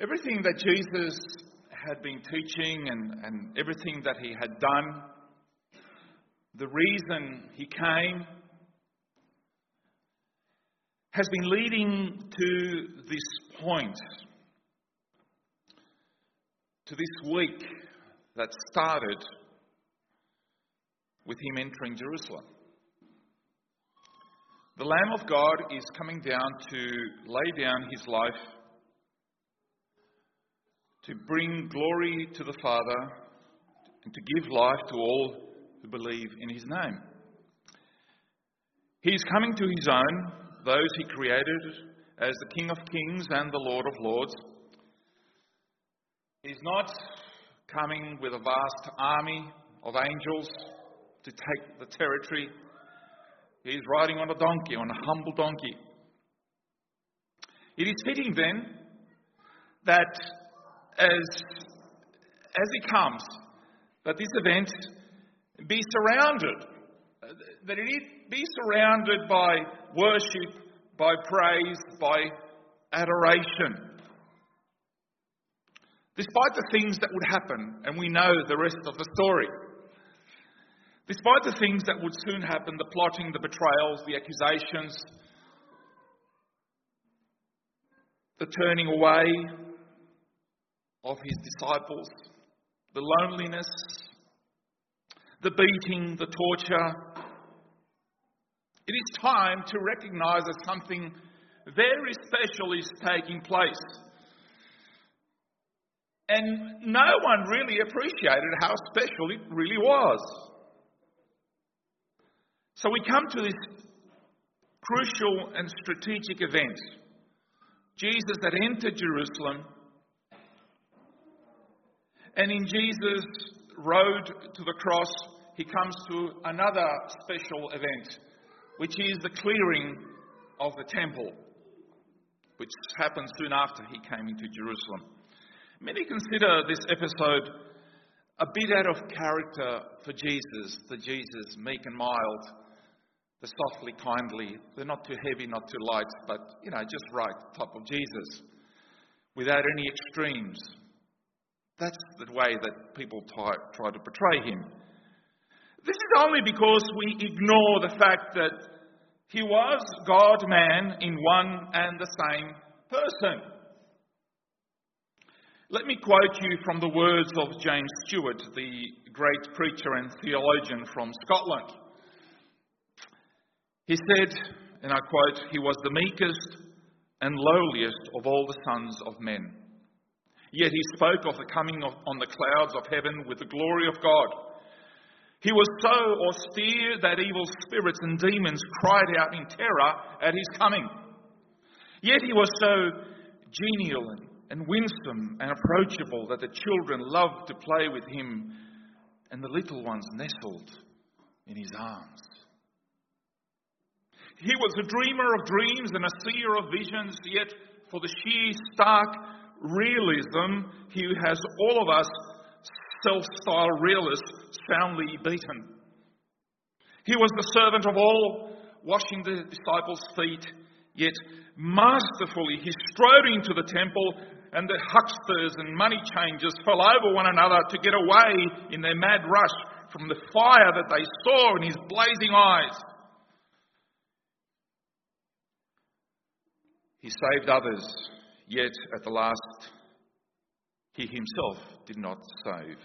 Everything that Jesus had been teaching and, and everything that he had done, the reason he came, has been leading to this point, to this week that started with him entering Jerusalem. The Lamb of God is coming down to lay down his life to bring glory to the Father and to give life to all who believe in his name. He is coming to his own, those he created as the King of Kings and the Lord of Lords. He's not coming with a vast army of angels to take the territory. He's riding on a donkey, on a humble donkey. It is fitting then that as, as he comes, that this event be surrounded, that it be surrounded by worship, by praise, by adoration. Despite the things that would happen, and we know the rest of the story. Despite the things that would soon happen the plotting, the betrayals, the accusations, the turning away, of his disciples, the loneliness, the beating, the torture. It is time to recognize that something very special is taking place. And no one really appreciated how special it really was. So we come to this crucial and strategic event. Jesus had entered Jerusalem and in Jesus' road to the cross, he comes to another special event, which is the clearing of the temple, which happened soon after he came into Jerusalem. Many consider this episode a bit out of character for Jesus, the Jesus meek and mild, the softly kindly. They're not too heavy, not too light, but, you know, just right, top of Jesus, without any extremes. That's the way that people try, try to portray him. This is only because we ignore the fact that he was God man in one and the same person. Let me quote you from the words of James Stewart, the great preacher and theologian from Scotland. He said, and I quote, He was the meekest and lowliest of all the sons of men. Yet he spoke of the coming of, on the clouds of heaven with the glory of God. He was so austere that evil spirits and demons cried out in terror at his coming. Yet he was so genial and, winsome and approachable that the children loved to play with him and the little ones nestled in his arms. He was a dreamer of dreams and a seer of visions, yet for the sheer stark realism, he has all of us self styled realists soundly beaten. He was the servant of all, washing the disciples' feet, yet masterfully he strode into the temple, and the hucksters and money changers fell over one another to get away in their mad rush from the fire that they saw in his blazing eyes. He saved others Yet at the last, he himself did not save.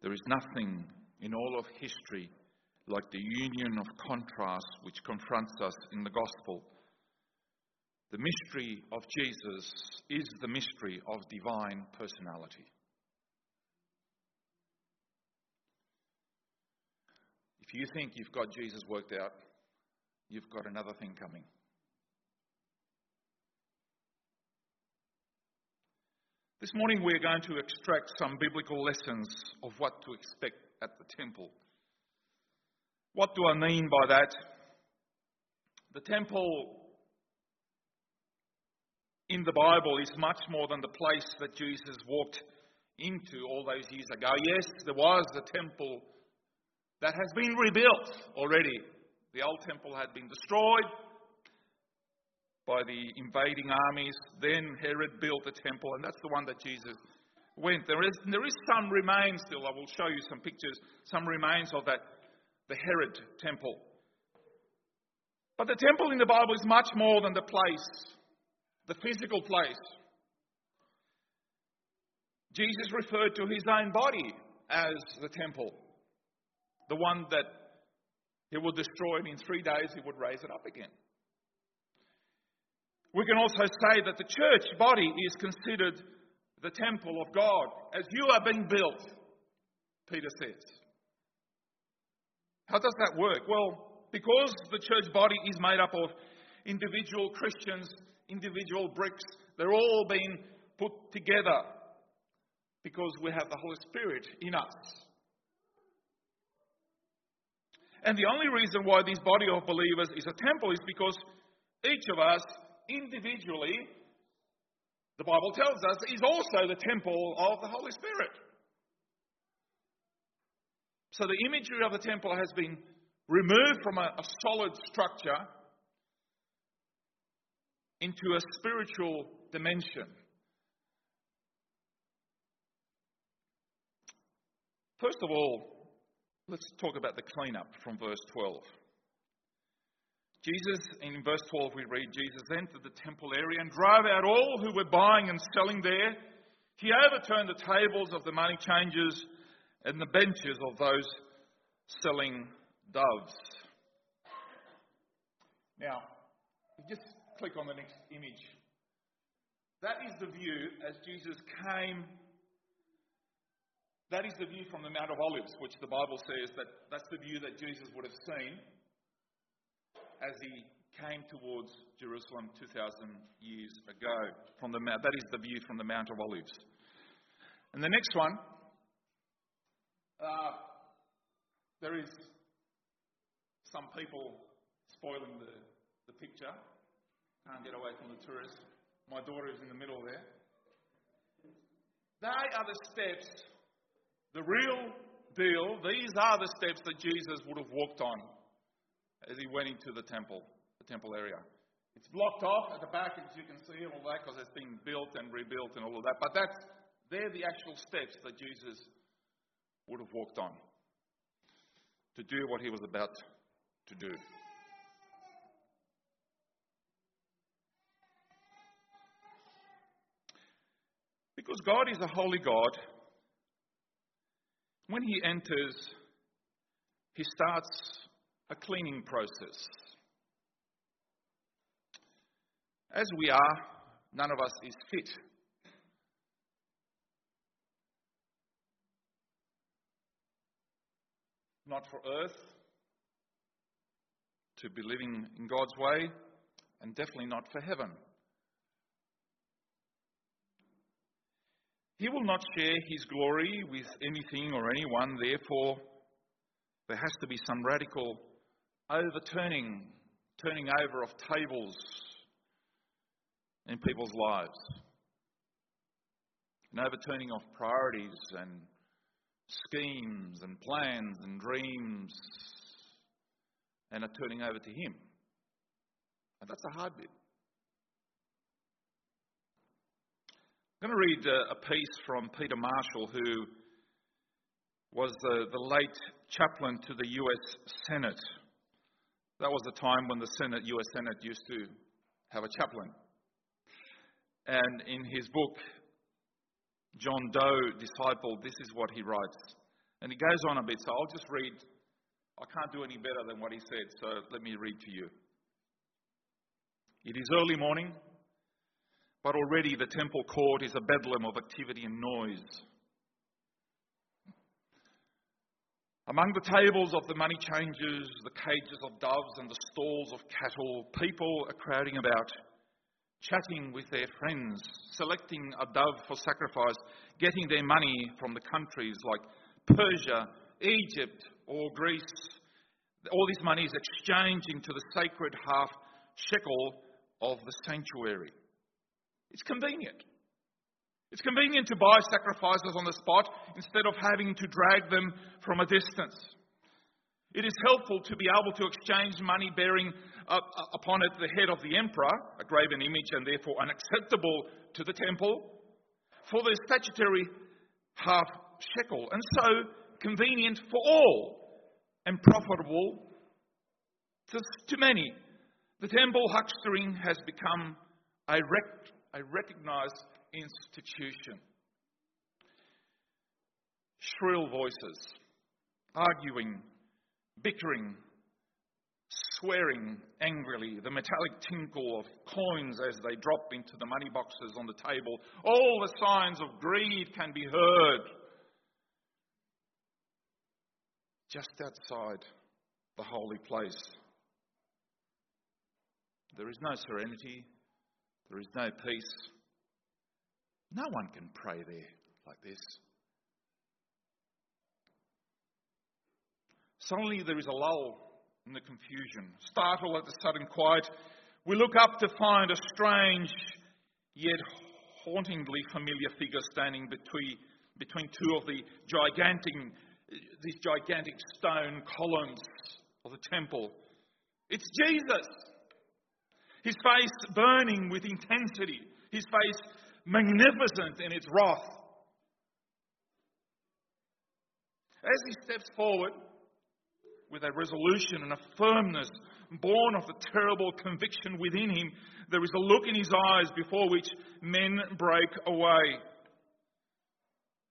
There is nothing in all of history like the union of contrast which confronts us in the gospel. The mystery of Jesus is the mystery of divine personality. If you think you've got Jesus worked out, you've got another thing coming. This morning we're going to extract some biblical lessons of what to expect at the temple. What do I mean by that? The temple in the Bible is much more than the place that Jesus walked into all those years ago. Yes, there was a temple that has been rebuilt already. The old temple had been destroyed, by the invading armies. Then Herod built the temple, and that's the one that Jesus went. There is, there is some remains still. I will show you some pictures, some remains of that, the Herod temple. But the temple in the Bible is much more than the place, the physical place. Jesus referred to his own body as the temple, the one that he would destroy, and in three days he would raise it up again. We can also say that the church body is considered the temple of God as you are being built, Peter says. How does that work? Well, because the church body is made up of individual Christians, individual bricks, they're all being put together because we have the Holy Spirit in us. And the only reason why this body of believers is a temple is because each of us individually, the Bible tells us, is also the temple of the Holy Spirit. So the imagery of the temple has been removed from a, a solid structure into a spiritual dimension. First of all, let's talk about the cleanup from verse 12. Jesus, in verse 12, we read, Jesus entered the temple area and drove out all who were buying and selling there. He overturned the tables of the money changers and the benches of those selling doves. Now, just click on the next image. That is the view as Jesus came that is the view from the Mount of Olives, which the Bible says that that's the view that Jesus would have seen as he came towards Jerusalem 2,000 years ago. From the that is the view from the Mount of Olives. And the next one, uh, there is some people spoiling the, the picture. Can't get away from the tourists. My daughter is in the middle there. They are the steps the real deal, these are the steps that Jesus would have walked on as he went into the temple, the temple area. It's blocked off at the back, as you can see, all that, because it's been built and rebuilt and all of that. But that's, they're the actual steps that Jesus would have walked on to do what he was about to do. Because God is a holy God, when he enters, he starts a cleaning process. As we are, none of us is fit. Not for earth, to be living in God's way, and definitely not for heaven. He will not share his glory with anything or anyone, therefore, there has to be some radical overturning, turning over of tables in people's lives, an overturning of priorities and schemes and plans and dreams, and a turning over to Him. And that's a hard bit. I'm going to read uh, a piece from Peter Marshall, who was the, the late chaplain to the US Senate. That was the time when the Senate, US Senate used to have a chaplain. And in his book, John Doe Disciple, this is what he writes. And he goes on a bit, so I'll just read. I can't do any better than what he said, so let me read to you. It is early morning. But already the temple court is a bedlam of activity and noise. Among the tables of the money changers, the cages of doves, and the stalls of cattle, people are crowding about, chatting with their friends, selecting a dove for sacrifice, getting their money from the countries like Persia, Egypt, or Greece. All this money is exchanged into the sacred half shekel of the sanctuary. It's convenient. It's convenient to buy sacrifices on the spot instead of having to drag them from a distance. It is helpful to be able to exchange money bearing uh, upon it the head of the emperor, a graven image and therefore unacceptable to the temple, for the statutory half shekel, and so convenient for all and profitable to, to many. The temple huckstering has become a, rec- a recognized institution. Shrill voices, arguing, bickering, swearing angrily, the metallic tinkle of coins as they drop into the money boxes on the table. All the signs of greed can be heard. Just outside the holy place. There is no serenity. There is no peace. No one can pray there like this. Suddenly there is a lull in the confusion. Startled at the sudden quiet, we look up to find a strange yet hauntingly familiar figure standing between, between two of the gigantic, these gigantic stone columns of the temple. It's Jesus. His face burning with intensity, his face magnificent in its wrath. As he steps forward, with a resolution and a firmness born of the terrible conviction within him. There is a look in his eyes before which men break away.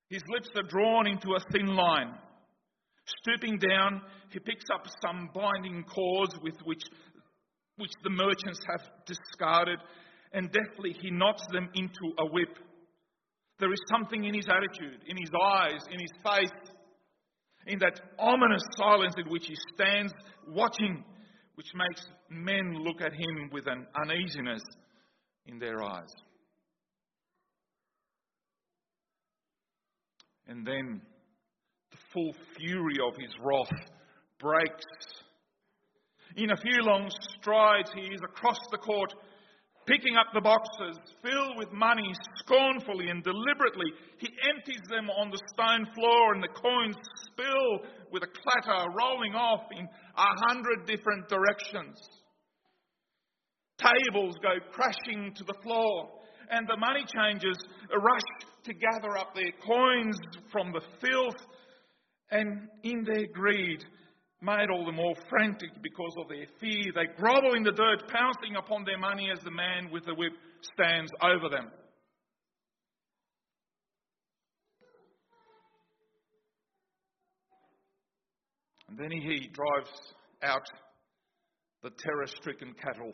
His lips are drawn into a thin line. Stooping down, he picks up some binding cords with which, which the merchants have discarded, and deftly he knots them into a whip. There is something in his attitude, in his eyes, in his face in that ominous silence in which he stands watching, which makes men look at him with an uneasiness in their eyes. And then the full fury of his wrath breaks. In a few long strides, he is across the court picking up the boxes filled with money scornfully and deliberately. He empties them on the stone floor, and the coins spill with a clatter, rolling off in a hundred different directions. Tables go crashing to the floor, and the money changers rush to gather up their coins from the filth, and in their greed, made all the more frantic because of their fear. They grovel in the dirt, pouncing upon their money as the man with the whip stands over them. And then he drives out the terror stricken cattle.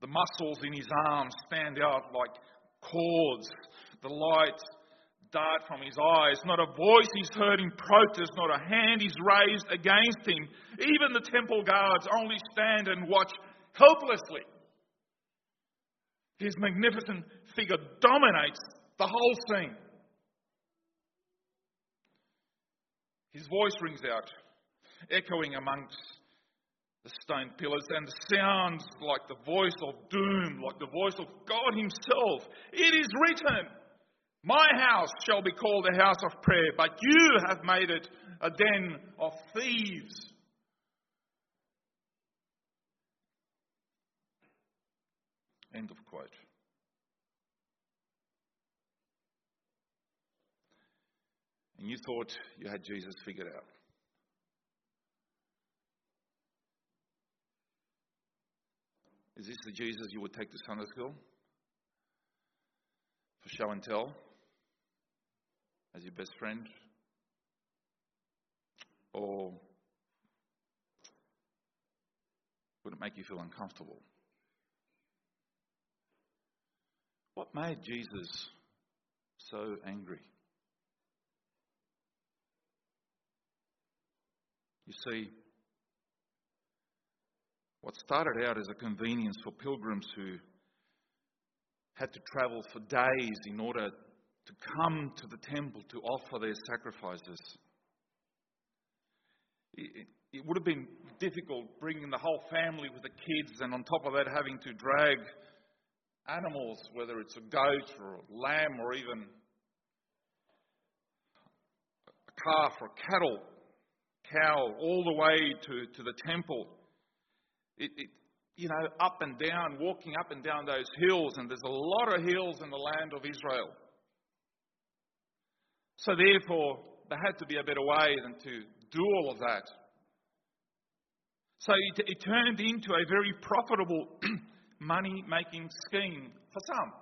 The muscles in his arms stand out like cords. The light dart from his eyes. Not a voice is heard in protest, not a hand is raised against him. Even the temple guards only stand and watch helplessly. His magnificent figure dominates the whole scene. His voice rings out, echoing amongst the stone pillars, and sounds like the voice of doom, like the voice of God Himself. It is written. My house shall be called a house of prayer, but you have made it a den of thieves. End of quote. And you thought you had Jesus figured out. Is this the Jesus you would take to Sunday school? For show and tell? As your best friend? Or would it make you feel uncomfortable? What made Jesus so angry? You see, what started out as a convenience for pilgrims who had to travel for days in order to come to the temple to offer their sacrifices. It, it would have been difficult bringing the whole family with the kids, and on top of that, having to drag animals, whether it's a goat or a lamb or even a calf or a cattle, cow, all the way to, to the temple. it, it, you know, up and down, walking up and down those hills, and there's a lot of hills in the land of Israel. So, therefore, there had to be a better way than to do all of that. So, it, it turned into a very profitable money making scheme for some.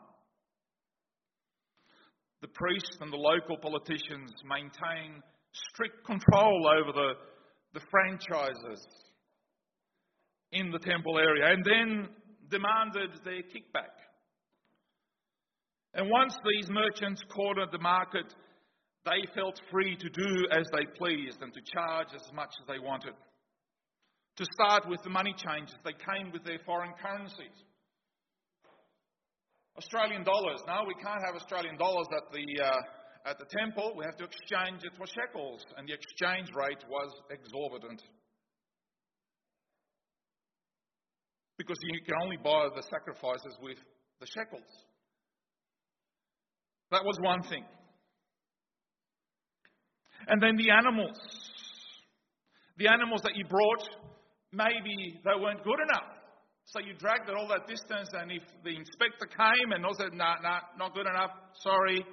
The priests and the local politicians maintain strict control over the, the franchises in the temple area and then demanded their kickback. And once these merchants cornered the market, they felt free to do as they pleased and to charge as much as they wanted. To start with the money changes, they came with their foreign currencies. Australian dollars. No, we can't have Australian dollars at the, uh, at the temple. We have to exchange it for shekels, and the exchange rate was exorbitant. Because you can only buy the sacrifices with the shekels. That was one thing. And then the animals. The animals that you brought, maybe they weren't good enough. So you dragged it all that distance, and if the inspector came and said, "No, nah, nah, not good enough, sorry,"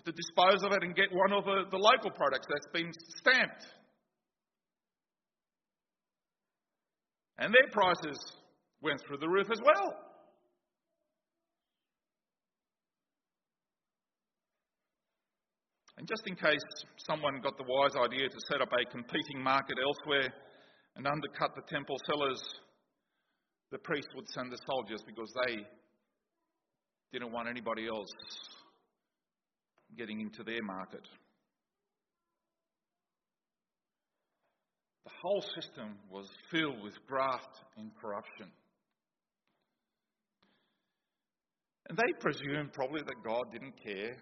have to dispose of it and get one of the, the local products that's been stamped. And their prices went through the roof as well. And just in case someone got the wise idea to set up a competing market elsewhere, and undercut the temple sellers, the priest would send the soldiers because they didn't want anybody else getting into their market. The whole system was filled with graft and corruption. And they presumed probably that God didn't care.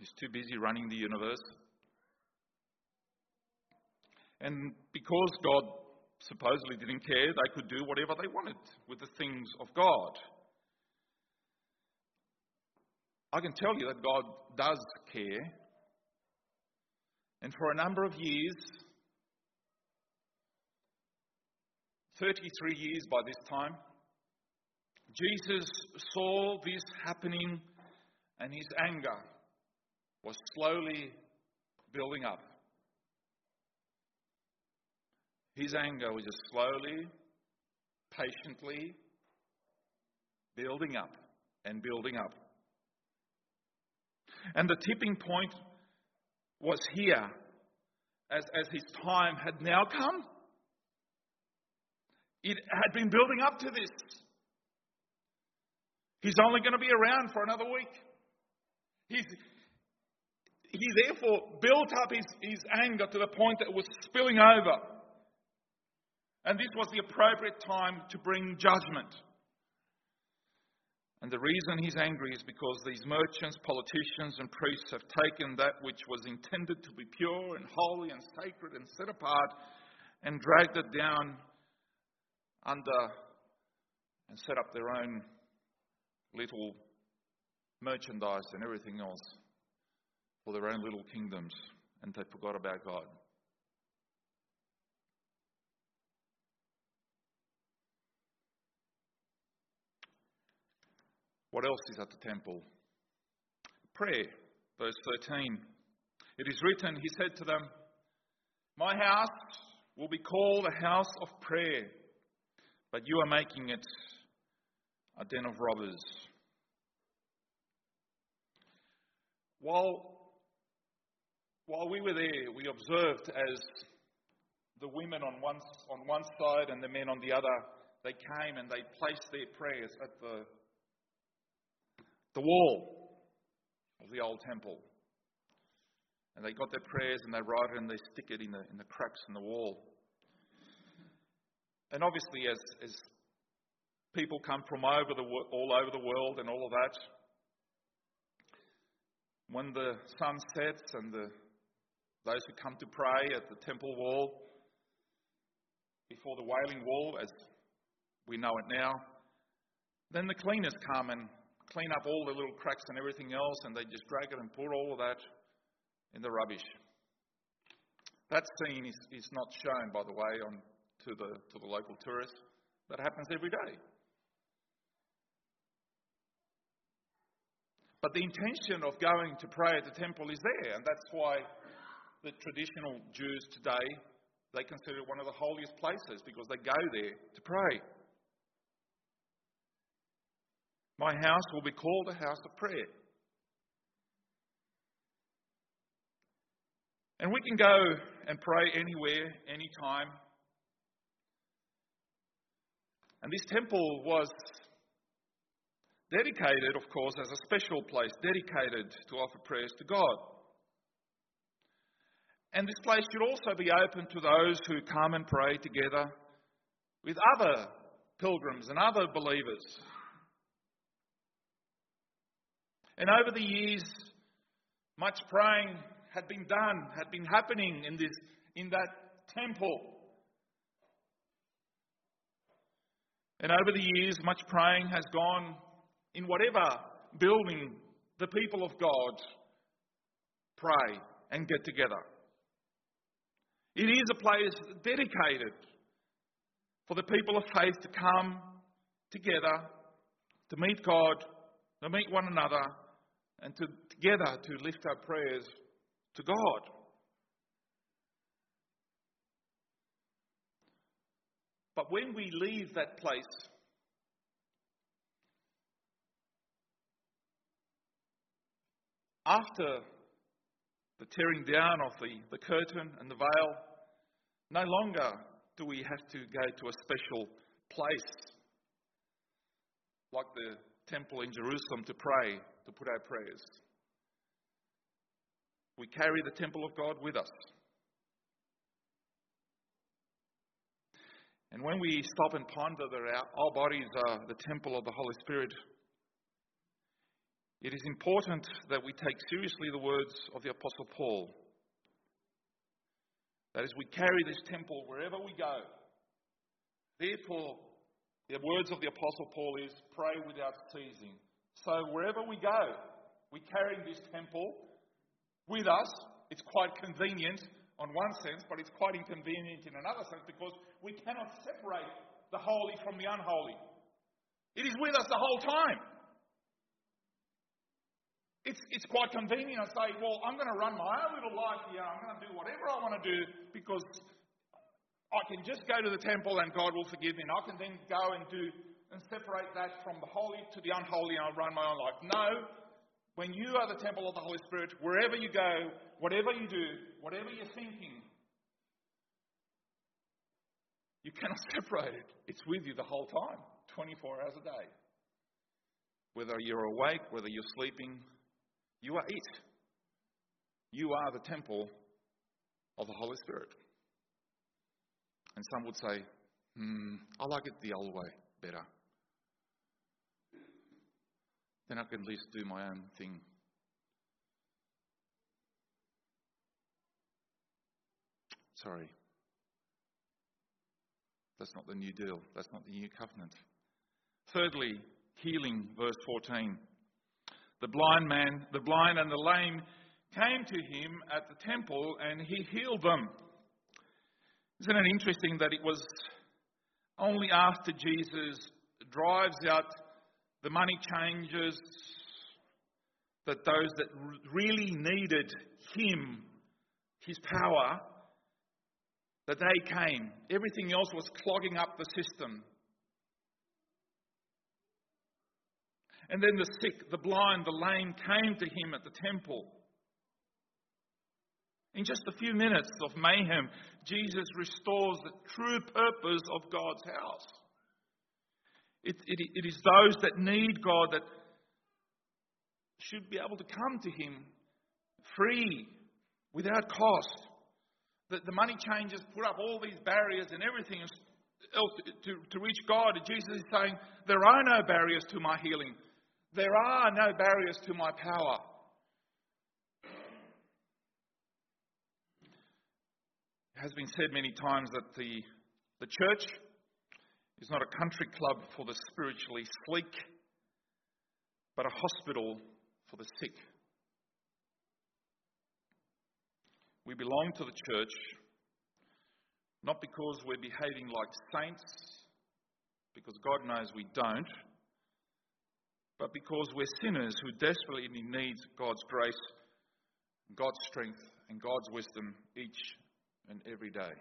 He's too busy running the universe. And because God supposedly didn't care, they could do whatever they wanted with the things of God. I can tell you that God does care. And for a number of years, 33 years by this time, Jesus saw this happening and his anger was slowly building up. His anger was just slowly, patiently building up and building up. And the tipping point was here as, as his time had now come. It had been building up to this. He's only going to be around for another week. He's, he therefore built up his, his anger to the point that it was spilling over. And this was the appropriate time to bring judgment. And the reason he's angry is because these merchants, politicians, and priests have taken that which was intended to be pure and holy and sacred and set apart and dragged it down under and set up their own little merchandise and everything else for their own little kingdoms, and they forgot about God. What else is at the temple? Prayer, verse 13. It is written, He said to them, My house will be called a house of prayer, but you are making it a den of robbers. While, while we were there, we observed as the women on one, on one side and the men on the other, they came and they placed their prayers at the the wall of the old temple. And they got their prayers and they write it and they stick it in the, in the cracks in the wall. And obviously, as, as people come from over the, all over the world and all of that, when the sun sets and the, those who come to pray at the temple wall, before the Wailing Wall, as we know it now, then the cleaners come and clean up all the little cracks and everything else, and they just drag it and put all of that in the rubbish. That scene is, is not shown, by the way, on, to, the, to the local tourists. That happens every day. But the intention of going to pray at the temple is there, and that's why the traditional Jews today they consider it one of the holiest places because they go there to pray. My house will be called a house of prayer. And we can go and pray anywhere, anytime. And this temple was dedicated, of course, as a special place, dedicated to offer prayers to God. And this place should also be open to those who come and pray together with other pilgrims and other believers. And over the years, much praying had been done, had been happening in, this, in that temple. And over the years, much praying has gone in whatever building the people of God pray and get together. It is a place dedicated for the people of faith to come together, to meet God, to meet one another, and to together to lift our prayers to God. But when we leave that place, after the tearing down of the, the curtain and the veil, no longer do we have to go to a special place like the temple in Jerusalem to pray, to put our prayers. We carry the temple of God with us. And when we stop and ponder that our, our bodies are the temple of the Holy Spirit, it is important that we take seriously the words of the Apostle Paul. That is, we carry this temple wherever we go. Therefore, the words of the Apostle Paul is pray without ceasing. So wherever we go, we carry this temple with us. It's quite convenient on one sense, but it's quite inconvenient in another sense because we cannot separate the holy from the unholy. It is with us the whole time. It's, it's quite convenient to say, well, I'm going to run my own little life here. I'm going to do whatever I want to do because I can just go to the temple and God will forgive me. And I can then go and do and separate that from the holy to the unholy and I'll run my own life. No. When you are the temple of the Holy Spirit, wherever you go, whatever you do, whatever you're thinking, you cannot separate it. It's with you the whole time, 24 hours a day. Whether you're awake, whether you're sleeping, you are it. You are the temple of the Holy Spirit. And some would say, hmm, I like it the old way better. Then I can at least do my own thing. Sorry. That's not the new deal. That's not the new covenant. Thirdly, healing, verse 14. The blind man, the blind and the lame came to him at the temple and he healed them. Isn't it interesting that it was only after Jesus drives out the money changers that those that really needed him, his power, that they came. Everything else was clogging up the system. And then the sick, the blind, the lame came to him at the temple. In just a few minutes of mayhem, Jesus restores the true purpose of God's house. It, it, it is those that need God that should be able to come to Him free, without cost. The, the money changers put up all these barriers and everything else to, to reach God. Jesus is saying, There are no barriers to my healing. There are no barriers to my power. It has been said many times that the, the church is not a country club for the spiritually sleek, but a hospital for the sick. We belong to the church Not because we're behaving like saints, because God knows we don't, but because we're sinners who desperately need God's grace, God's strength, and God's wisdom each and every day.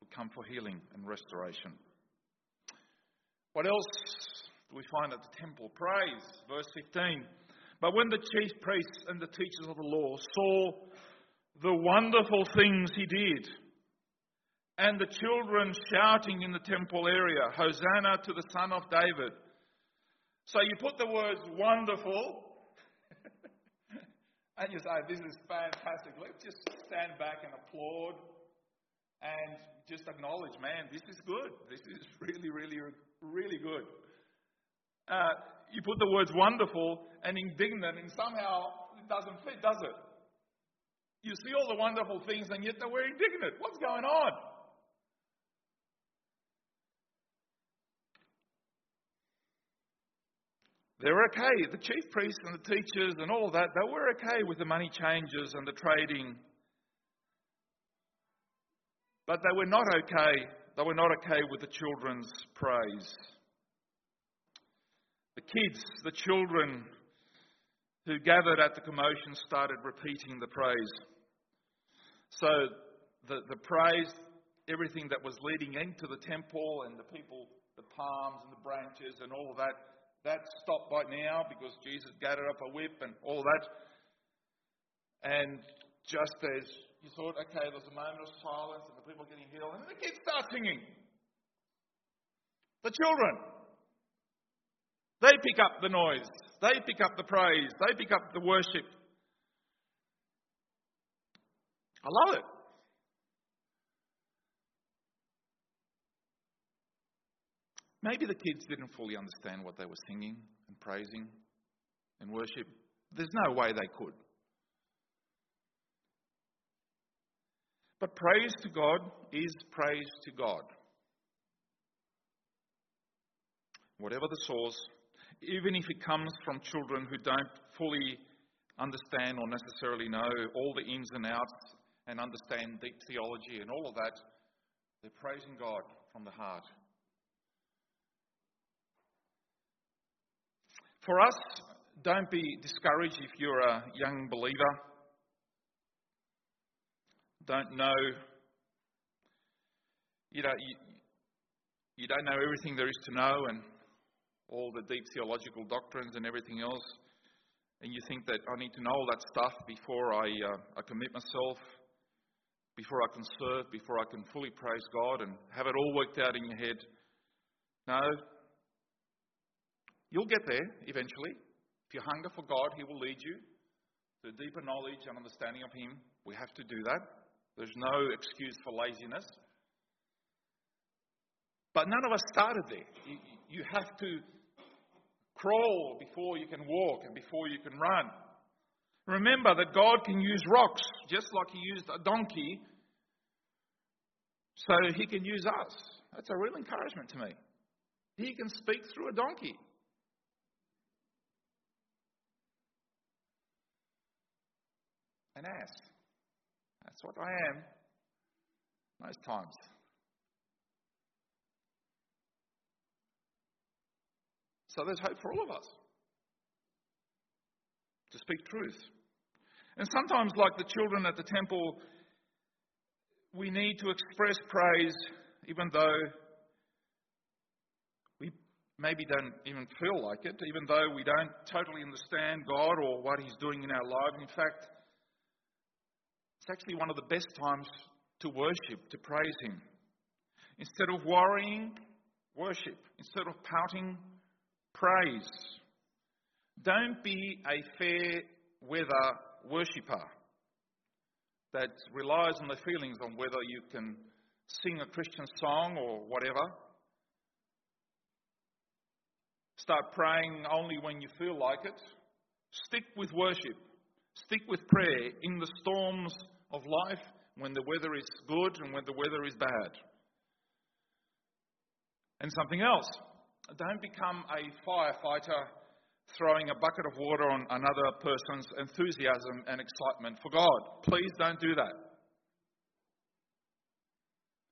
We come for healing and restoration. What else do we find at the temple? Praise, verse 15. But when the chief priests and the teachers of the law saw the wonderful things he did, and the children shouting in the temple area, Hosanna to the Son of David. So you put the words wonderful, and you say, This is fantastic. Let's just stand back and applaud and just acknowledge, man, this is good. This is really, really, really good. Uh, you put the words wonderful and indignant, and somehow it doesn't fit, does it? You see all the wonderful things, and yet they're indignant. What's going on? They were okay. The chief priests and the teachers and all of that, they were okay with the money changes and the trading. But they were not okay. They were not okay with the children's praise. The kids, the children who gathered at the commotion started repeating the praise. So the, the praise, everything that was leading into the temple and the people, the palms and the branches and all of that, that stopped by now because Jesus gathered up a whip and all that. And just as you thought, okay, there's a moment of silence and the people are getting healed, and then the kids start singing. The children. They pick up the noise. They pick up the praise. They pick up the worship. I love it. Maybe the kids didn't fully understand what they were singing and praising and worship. There's no way they could. But praise to God is praise to God. Whatever the source, even if it comes from children who don't fully understand or necessarily know all the ins and outs and understand deep theology and all of that, they're praising God from the heart. For us, don't be discouraged if you're a young believer. Don't know, you know, you, you don't know everything there is to know and all the deep theological doctrines and everything else. And you think that I need to know all that stuff before I, uh, I commit myself, before I can serve, before I can fully praise God and have it all worked out in your head. No, You'll get there eventually. If you hunger for God, He will lead you to deeper knowledge and understanding of Him. We have to do that. There's no excuse for laziness. But none of us started there. You, you have to crawl before you can walk and before you can run. Remember that God can use rocks just like He used a donkey, so He can use us. That's a real encouragement to me. He can speak through a donkey. An ass. That's what I am most times. So there's hope for all of us to speak truth. And sometimes, like the children at the temple, we need to express praise even though we maybe don't even feel like it, even though we don't totally understand God or what He's doing in our lives. In fact, it's actually one of the best times to worship, to praise Him. Instead of worrying, worship. Instead of pouting, praise. Don't be a fair weather worshipper that relies on the feelings on whether you can sing a Christian song or whatever. Start praying only when you feel like it. Stick with worship. Stick with prayer in the storms of life when the weather is good and when the weather is bad. And something else don't become a firefighter throwing a bucket of water on another person's enthusiasm and excitement for God. Please don't do that.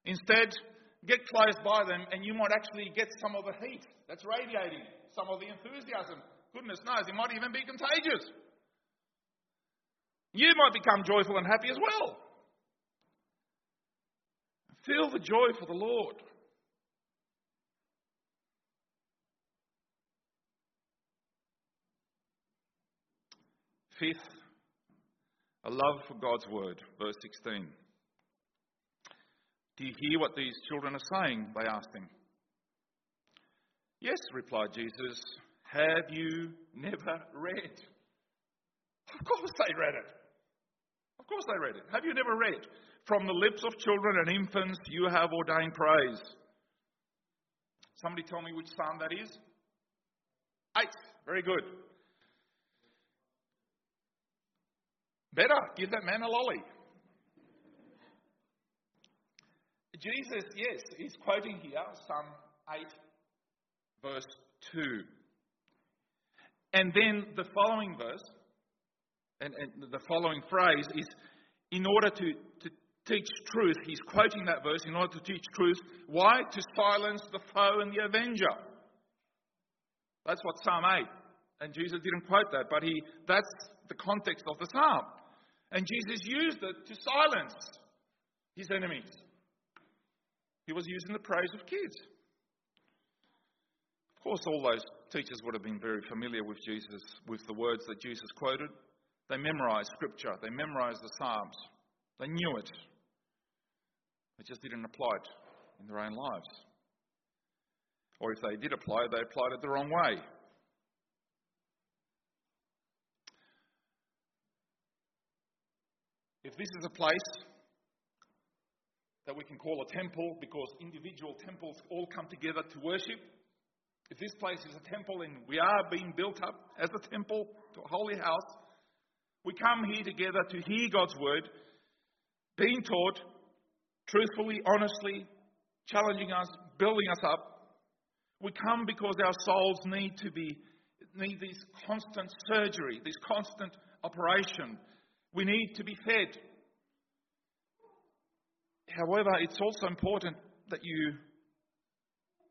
Instead, get close by them and you might actually get some of the heat that's radiating, some of the enthusiasm. Goodness knows, it might even be contagious. You might become joyful and happy as well. Feel the joy for the Lord. Fifth, a love for God's word. Verse 16. Do you hear what these children are saying? They asked him. Yes, replied Jesus. Have you never read? Of course they read it. Of course they read it. Have you never read? From the lips of children and infants you have ordained praise. Somebody tell me which psalm that is? Eight. Very good. Better, give that man a lolly. Jesus, yes, he's quoting here Psalm 8, verse 2. And then the following verse, and, and the following phrase is in order to, to teach truth. He's quoting that verse in order to teach truth. Why? To silence the foe and the avenger. That's what Psalm 8. And Jesus didn't quote that, but he that's the context of the psalm. And Jesus used it to silence his enemies. He was using the praise of kids. Of course, all those teachers would have been very familiar with Jesus, with the words that Jesus quoted. They memorized scripture, they memorized the Psalms, they knew it. They just didn't apply it in their own lives. Or if they did apply they applied it the wrong way. If this is a place that we can call a temple because individual temples all come together to worship, if this place is a temple and we are being built up as a temple to a holy house, we come here together to hear God's word, being taught truthfully, honestly, challenging us, building us up. We come because our souls need to be need this constant surgery, this constant operation. We need to be fed. However, it's also important that you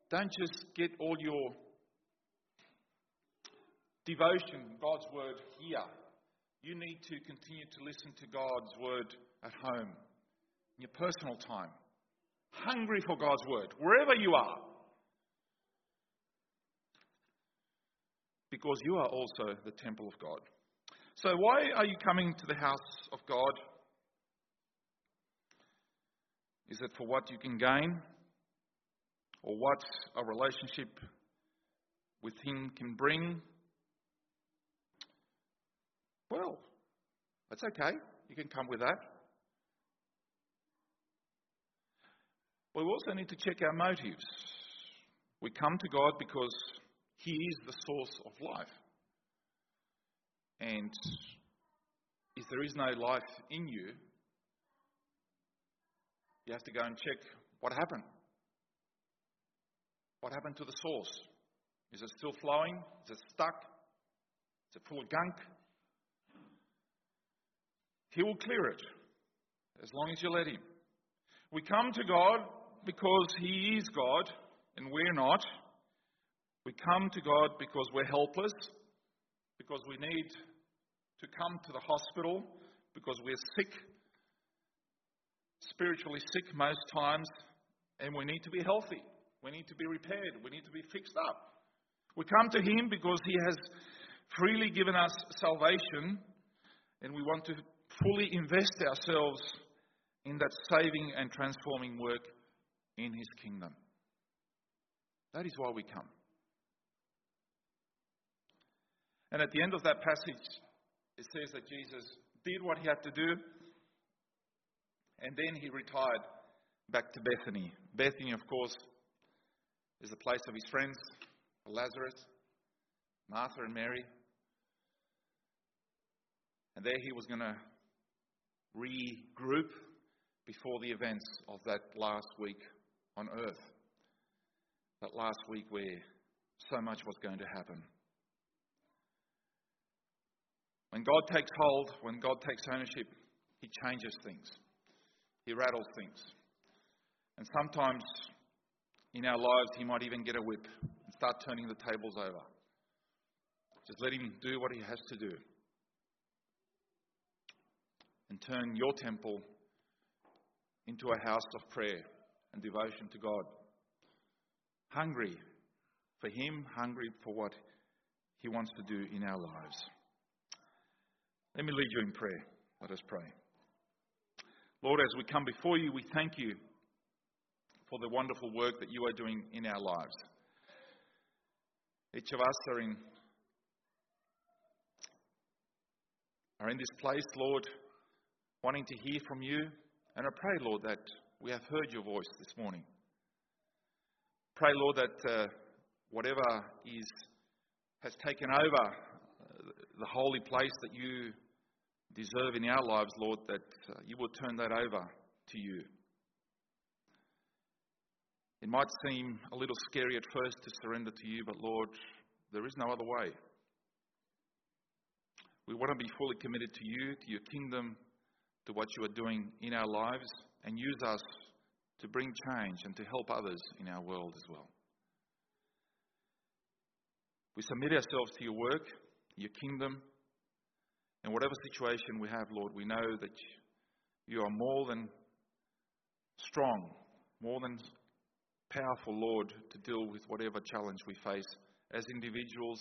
don't just get all your devotion, God's word here. You need to continue to listen to God's word at home, in your personal time. Hungry for God's word, wherever you are. Because you are also the temple of God. So, why are you coming to the house of God? Is it for what you can gain? Or what a relationship with Him can bring? Well, that's okay. You can come with that. But We also need to check our motives. We come to God because He is the source of life. And if there is no life in you, you have to go and check what happened. What happened to the source? Is it still flowing? Is it stuck? Is it full of gunk? He will clear it as long as you let Him. We come to God because He is God and we're not. We come to God because we're helpless, because we need to come to the hospital, because we're sick, spiritually sick most times, and we need to be healthy. We need to be repaired. We need to be fixed up. We come to Him because He has freely given us salvation, and we want to fully invest ourselves in that saving and transforming work in His kingdom. That is why we come. And at the end of that passage, it says that Jesus did what he had to do, and then he retired back to Bethany. Bethany, of course, is the place of his friends, Lazarus, Martha, and Mary. And there he was going to regroup before the events of that last week on earth. That last week where so much was going to happen. When God takes hold, when God takes ownership, He changes things. He rattles things. And sometimes in our lives, He might even get a whip and start turning the tables over. Just let Him do what He has to do. And turn your temple into a house of prayer and devotion to God. Hungry for Him, hungry for what He wants to do in our lives. Let me lead you in prayer. Let us pray. Lord, as we come before you, we thank you for the wonderful work that you are doing in our lives. Each of us are in, are in this place, Lord, wanting to hear from you. And I pray, Lord, that we have heard your voice this morning. Pray, Lord, that uh, whatever is has taken over uh, the holy place that you deserve in our lives, Lord, that uh, you will turn that over to you. It might seem a little scary at first to surrender to you, but Lord, there is no other way. We want to be fully committed to you, to your kingdom, to what you are doing in our lives, and use us to bring change and to help others in our world as well. We submit ourselves to your work, your kingdom, and whatever situation we have, Lord, we know that you are more than strong, more than powerful, Lord, to deal with whatever challenge we face as individuals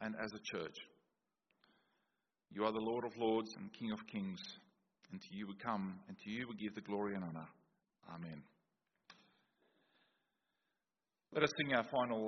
and as a church. You are the Lord of Lords and King of Kings, and to you we come, and to you we give the glory and honour. Amen. Let us sing our final.